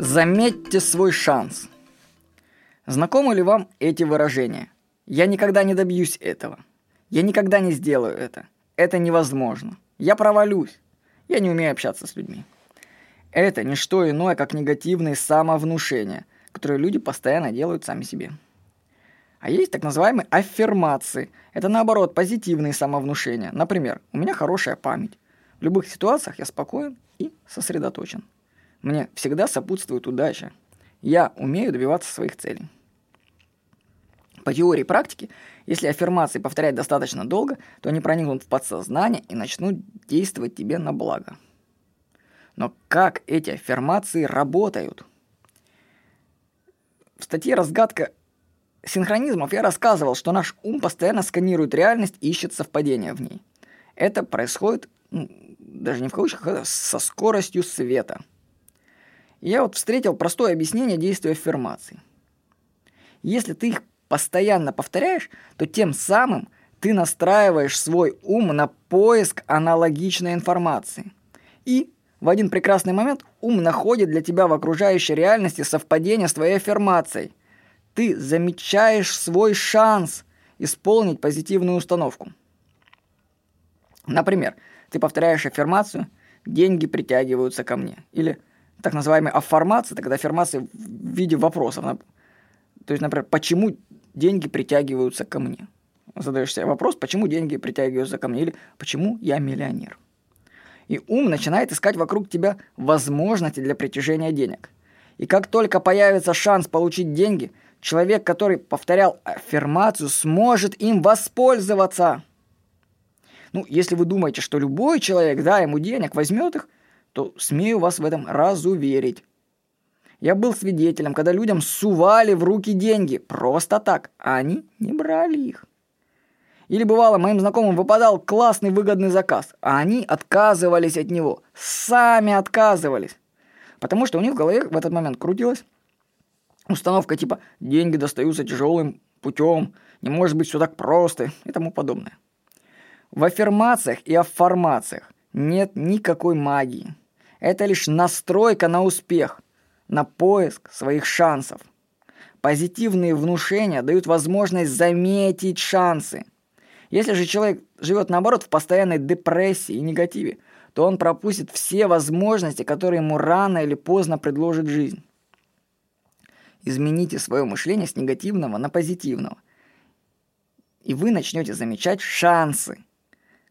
Заметьте свой шанс. Знакомы ли вам эти выражения? Я никогда не добьюсь этого. Я никогда не сделаю это. Это невозможно. Я провалюсь. Я не умею общаться с людьми. Это не что иное, как негативные самовнушения, которые люди постоянно делают сами себе. А есть так называемые аффирмации. Это наоборот позитивные самовнушения. Например, у меня хорошая память. В любых ситуациях я спокоен и сосредоточен. Мне всегда сопутствует удача. Я умею добиваться своих целей. По теории практики, если аффирмации повторять достаточно долго, то они проникнут в подсознание и начнут действовать тебе на благо. Но как эти аффирмации работают? В статье «Разгадка синхронизмов» я рассказывал, что наш ум постоянно сканирует реальность и ищет совпадения в ней. Это происходит, ну, даже не в кавычках, а со скоростью света. Я вот встретил простое объяснение действия аффирмаций. Если ты их постоянно повторяешь, то тем самым ты настраиваешь свой ум на поиск аналогичной информации. И в один прекрасный момент ум находит для тебя в окружающей реальности совпадение с твоей аффирмацией. Ты замечаешь свой шанс исполнить позитивную установку. Например, ты повторяешь аффирмацию «деньги притягиваются ко мне» или так называемые аффирмации, это когда аффирмации в виде вопросов. То есть, например, почему деньги притягиваются ко мне? Задаешь себе вопрос, почему деньги притягиваются ко мне, или почему я миллионер? И ум начинает искать вокруг тебя возможности для притяжения денег. И как только появится шанс получить деньги, человек, который повторял аффирмацию, сможет им воспользоваться. Ну, если вы думаете, что любой человек, да, ему денег, возьмет их, то смею вас в этом разуверить. Я был свидетелем, когда людям сували в руки деньги просто так, а они не брали их. Или бывало, моим знакомым выпадал классный выгодный заказ, а они отказывались от него, сами отказывались. Потому что у них в голове в этот момент крутилась установка типа «деньги достаются тяжелым путем», «не может быть все так просто» и тому подобное. В аффирмациях и афформациях нет никакой магии. Это лишь настройка на успех, на поиск своих шансов. Позитивные внушения дают возможность заметить шансы. Если же человек живет наоборот в постоянной депрессии и негативе, то он пропустит все возможности, которые ему рано или поздно предложит жизнь. Измените свое мышление с негативного на позитивного. И вы начнете замечать шансы.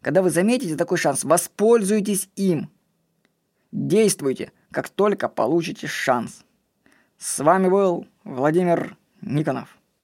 Когда вы заметите такой шанс, воспользуйтесь им – Действуйте, как только получите шанс. С вами был Владимир Никонов.